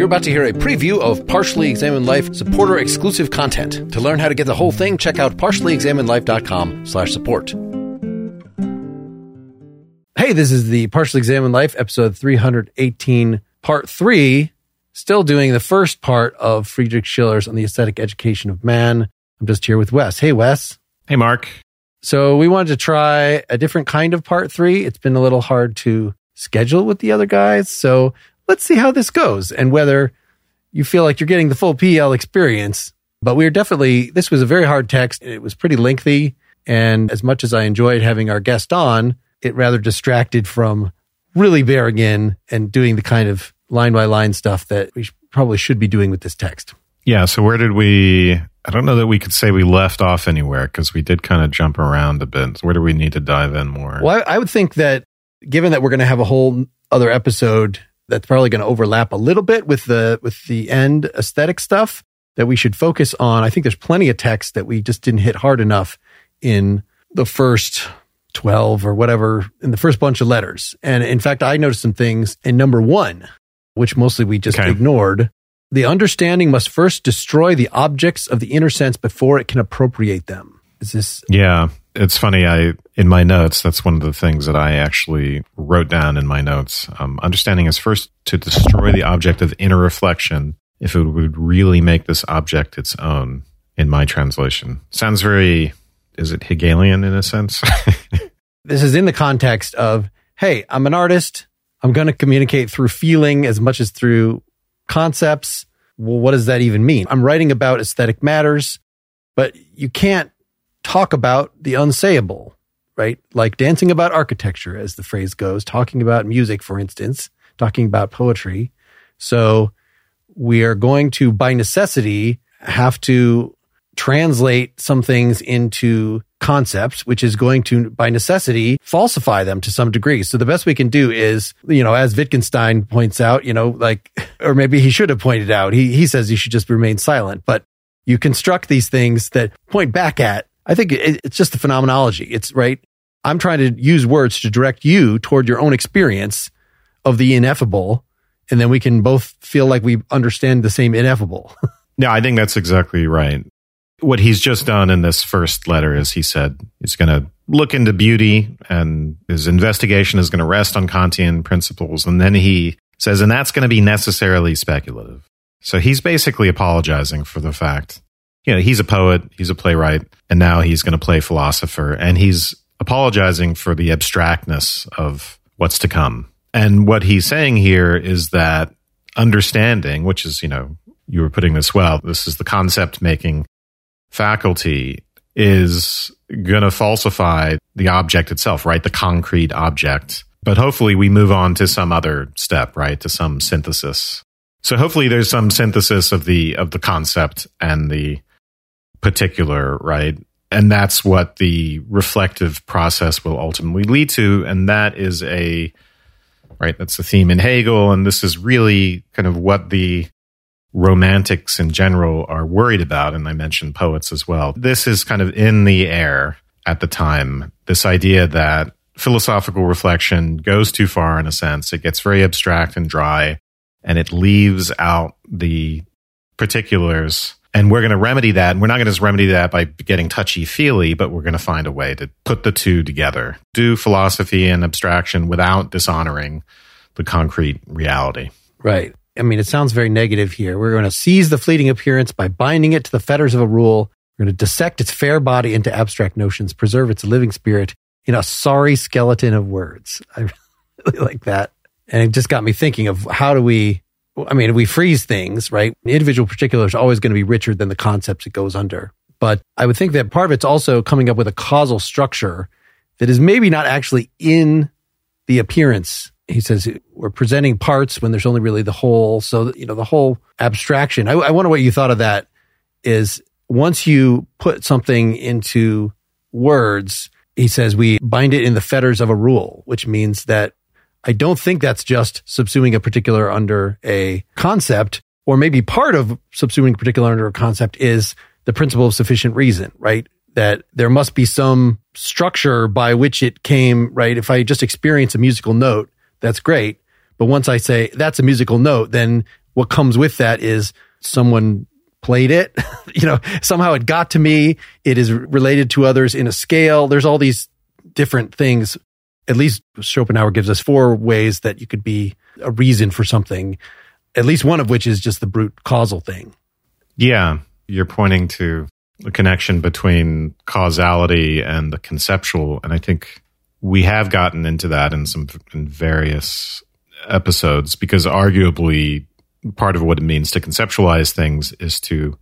You're about to hear a preview of Partially Examined Life supporter exclusive content. To learn how to get the whole thing, check out partiallyexaminedlife.com slash support. Hey, this is the Partially Examined Life, episode 318, part three. Still doing the first part of Friedrich Schiller's On the Aesthetic Education of Man. I'm just here with Wes. Hey, Wes. Hey, Mark. So we wanted to try a different kind of part three. It's been a little hard to schedule with the other guys. So let's see how this goes and whether you feel like you're getting the full PL experience. But we are definitely, this was a very hard text. It was pretty lengthy. And as much as I enjoyed having our guest on, it rather distracted from really bearing in and doing the kind of line by line stuff that we probably should be doing with this text. Yeah. So where did we? I don't know that we could say we left off anywhere because we did kind of jump around a bit. So where do we need to dive in more? Well, I, I would think that given that we're going to have a whole other episode that's probably going to overlap a little bit with the with the end aesthetic stuff that we should focus on. I think there's plenty of text that we just didn't hit hard enough in the first 12 or whatever in the first bunch of letters. And in fact, I noticed some things in number 1 which mostly we just Okay. ignored. The understanding must first destroy the objects of the inner sense before it can appropriate them. Is this Yeah. It's funny. I in my notes. That's one of the things that I actually wrote down in my notes. Um, understanding is first to destroy the object of inner reflection if it would really make this object its own. In my translation, sounds very. Is it Hegelian in a sense? this is in the context of, hey, I'm an artist. I'm going to communicate through feeling as much as through concepts. Well, what does that even mean? I'm writing about aesthetic matters, but you can't talk about the unsayable, right? Like dancing about architecture, as the phrase goes, talking about music, for instance, talking about poetry. So we are going to, by necessity, have to translate some things into concepts, which is going to, by necessity, falsify them to some degree. So the best we can do is, you know, as Wittgenstein points out, you know, like, or maybe he should have pointed out, he, he says you should just remain silent, but you construct these things that point back at, I think it, it's just the phenomenology. It's right. I'm trying to use words to direct you toward your own experience of the ineffable. And then we can both feel like we understand the same ineffable. Yeah, I think that's exactly right. What he's just done in this first letter is he said he's going to look into beauty and his investigation is going to rest on Kantian principles. And then he says, and that's going to be necessarily speculative. So he's basically apologizing for the fact, you know, he's a poet, he's a playwright, and now he's going to play philosopher. And he's apologizing for the abstractness of what's to come. And what he's saying here is that understanding, which is, you know, you were putting this well, this is the concept making faculty is going to falsify the object itself, right? The concrete object. But hopefully we move on to some other step, right? To some synthesis. So hopefully there's some synthesis of the of the concept and the particular, right? And that's what the reflective process will ultimately lead to. And that is a right, that's the theme in Hegel. And this is really kind of what the romantics in general are worried about. And I mentioned poets as well. This is kind of in the air at the time. This idea that philosophical reflection goes too far in a sense. It gets very abstract and dry and it leaves out the particulars. And we're going to remedy that. And we're not going to just remedy that by getting touchy feely, but we're going to find a way to put the two together. Do philosophy and abstraction without dishonoring the concrete reality. Right. I mean, it sounds very negative here. We're going to seize the fleeting appearance by binding it to the fetters of a rule. We're going to dissect its fair body into abstract notions, preserve its living spirit in a sorry skeleton of words. I really like that. And it just got me thinking of how do we, I mean, we freeze things, right? Individual particular is always going to be richer than the concepts it goes under. But I would think that part of it's also coming up with a causal structure that is maybe not actually in the appearance. He says we're presenting parts when there's only really the whole. So, you know, the whole abstraction. I, I wonder what you thought of that is once you put something into words, he says we bind it in the fetters of a rule, which means that I don't think that's just subsuming a particular under a concept, or maybe part of subsuming a particular under a concept is the principle of sufficient reason, right? That there must be some structure by which it came, right? If I just experience a musical note, that's great. But once I say that's a musical note, then what comes with that is someone played it. you know, somehow it got to me. It is related to others in a scale. There's all these different things. At least Schopenhauer gives us four ways that you could be a reason for something, at least one of which is just the brute causal thing. Yeah. You're pointing to the connection between causality and the conceptual. And I think we have gotten into that in some in various episodes because arguably part of what it means to conceptualize things is to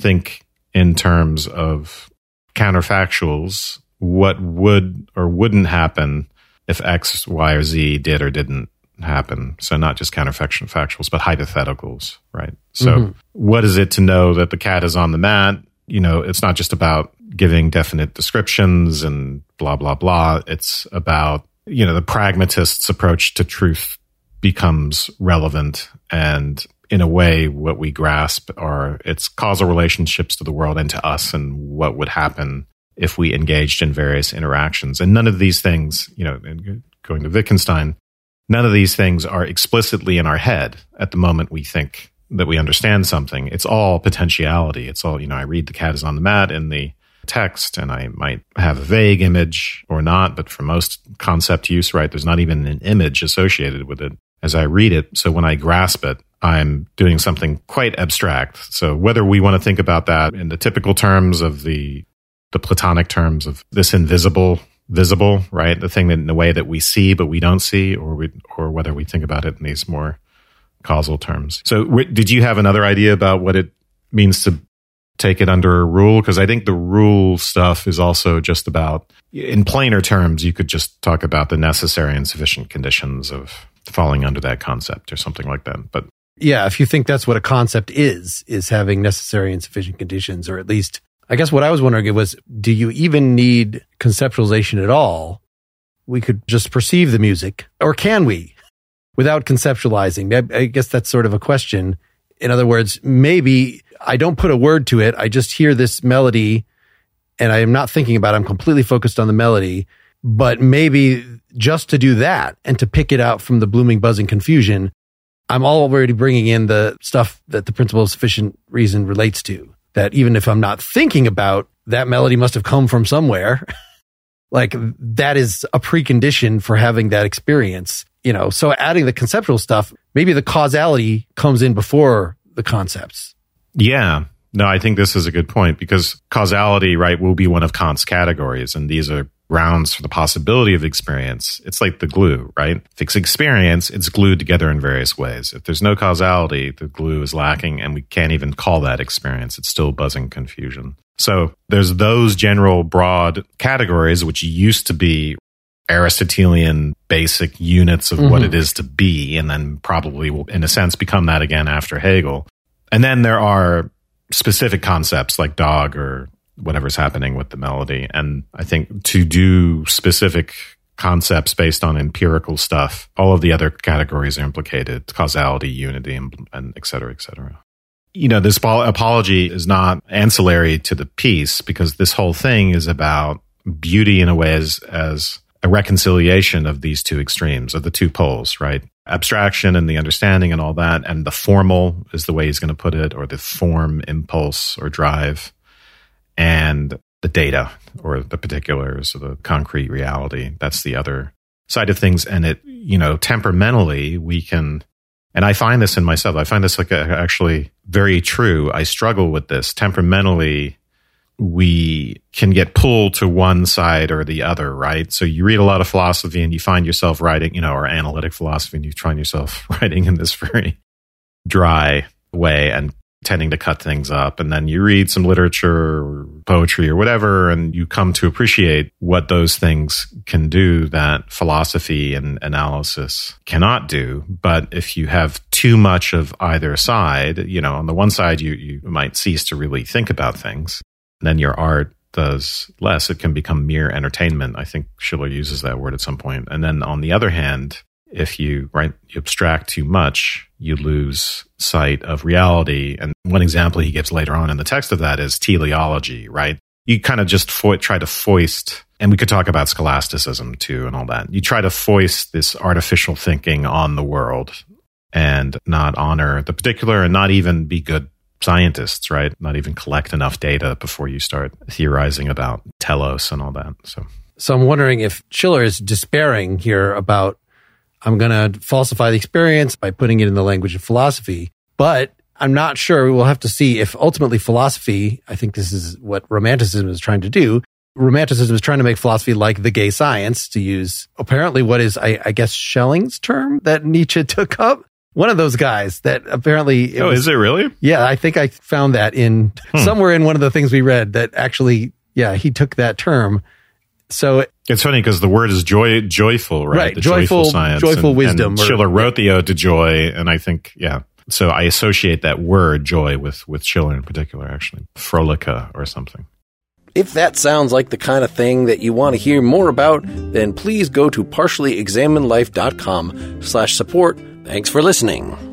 think in terms of counterfactuals what would or wouldn't happen if x y or z did or didn't happen. So not just counterfactuals but hypotheticals right? So mm-hmm. what is it to know that the cat is on the mat? You know it's not just about giving definite descriptions and blah blah blah. It's about you know the pragmatist's approach to truth becomes relevant and in a way what we grasp are its causal relationships to the world and to us and what would happen if we engaged in various interactions and none of these things you know going to wittgenstein none of these things are explicitly in our head at the moment we think that we understand something it's all potentiality it's all you know i read the cat is on the mat in the text and I might have a vague image or not, but for most concept use, right, there's not even an image associated with it as I read it. So when I grasp it, I'm doing something quite abstract. So whether we want to think about that in the typical terms of the the platonic terms of this invisible visible, right? The thing that in the way that we see but we don't see or we or whether we think about it in these more causal terms. So did you have another idea about what it means to take it under a rule because I think the rule stuff is also just about in plainer terms you could just talk about the necessary and sufficient conditions of falling under that concept or something like that. But yeah, if you think that's what a concept is, is having necessary and sufficient conditions, or at least, I guess what I was wondering was, do you even need conceptualization at all? We could just perceive the music, or can we, without conceptualizing? I, I guess that's sort of a question. In other words, maybe I don't put a word to it. I just hear this melody and I am not thinking about it. I'm completely focused on the melody, but maybe just to do that and to pick it out from the blooming, buzzing confusion, I'm already bringing in the stuff that the principle of sufficient reason relates to. That even if I'm not thinking about that melody must have come from somewhere. like that is a precondition for having that experience, you know. So adding the conceptual stuff, maybe the causality comes in before the concepts. Yeah. No, I think this is a good point because causality, right, will be one of Kant's categories. And these are grounds for the possibility of experience, it's like the glue, right? If it's experience, it's glued together in various ways. If there's no causality, the glue is lacking and we can't even call that experience. It's still buzzing confusion. So there's those general broad categories, which used to be Aristotelian basic units of mm-hmm. what it is to be, and then probably will, in a sense, become that again after Hegel. And then there are specific concepts like dog or whatever's happening with the melody. And I think to do specific concepts based on empirical stuff, all of the other categories are implicated causality, unity, and, and et cetera, et cetera. You know, this apology is not ancillary to the piece because this whole thing is about beauty in a way as, as a reconciliation of these two extremes, of the two poles, right? Abstraction and the understanding and all that, and the formal is the way he's going to put it, or the form, impulse, or drive and the data or the particulars or the concrete reality. That's the other side of things. And it, you know, temperamentally, we can, and I find this in myself, I find this like actually very true. I struggle with this. Temperamentally, we can get pulled to one side or the other, right? So you read a lot of philosophy and you find yourself writing, you know, or analytic philosophy, and you find yourself writing in this very dry way and tending to cut things up. And then you read some literature poetry or whatever, and you come to appreciate what those things can do that philosophy and analysis cannot do. But if you have too much of either side, you know, on the one side, you, you might cease to really think about things. and Then your art does less. It can become mere entertainment. I think Schiller uses that word at some point. And then on the other hand, if you right you abstract too much you lose sight of reality and one example he gives later on in the text of that is teleology right you kind of just fo- try to foist and we could talk about scholasticism too and all that you try to foist this artificial thinking on the world and not honor the particular and not even be good scientists, right? Not even collect enough data before you start theorizing about telos and all that. So, so I'm wondering if Schiller is despairing here about I'm going to falsify the experience by putting it in the language of philosophy, but I'm not sure. We'll have to see if ultimately philosophy, I think this is what romanticism is trying to do. Romanticism is trying to make philosophy like the gay science, to use apparently what is, I, I guess, Schelling's term that Nietzsche took up. One of those guys that apparently. oh, was, is it really? Yeah, I think I found that in hmm. somewhere in one of the things we read that actually, yeah, he took that term. So it's funny because the word is joy, joyful, right? right the joyful, joyful science, joyful and, wisdom. And Schiller wrote the Ode to Joy, and I think, yeah, so I associate that word joy with with Schiller in particular, actually, fröhliche or something. If that sounds like the kind of thing that you want to hear more about, then please go to partiallyexaminedlife.com slash support. Thanks for listening.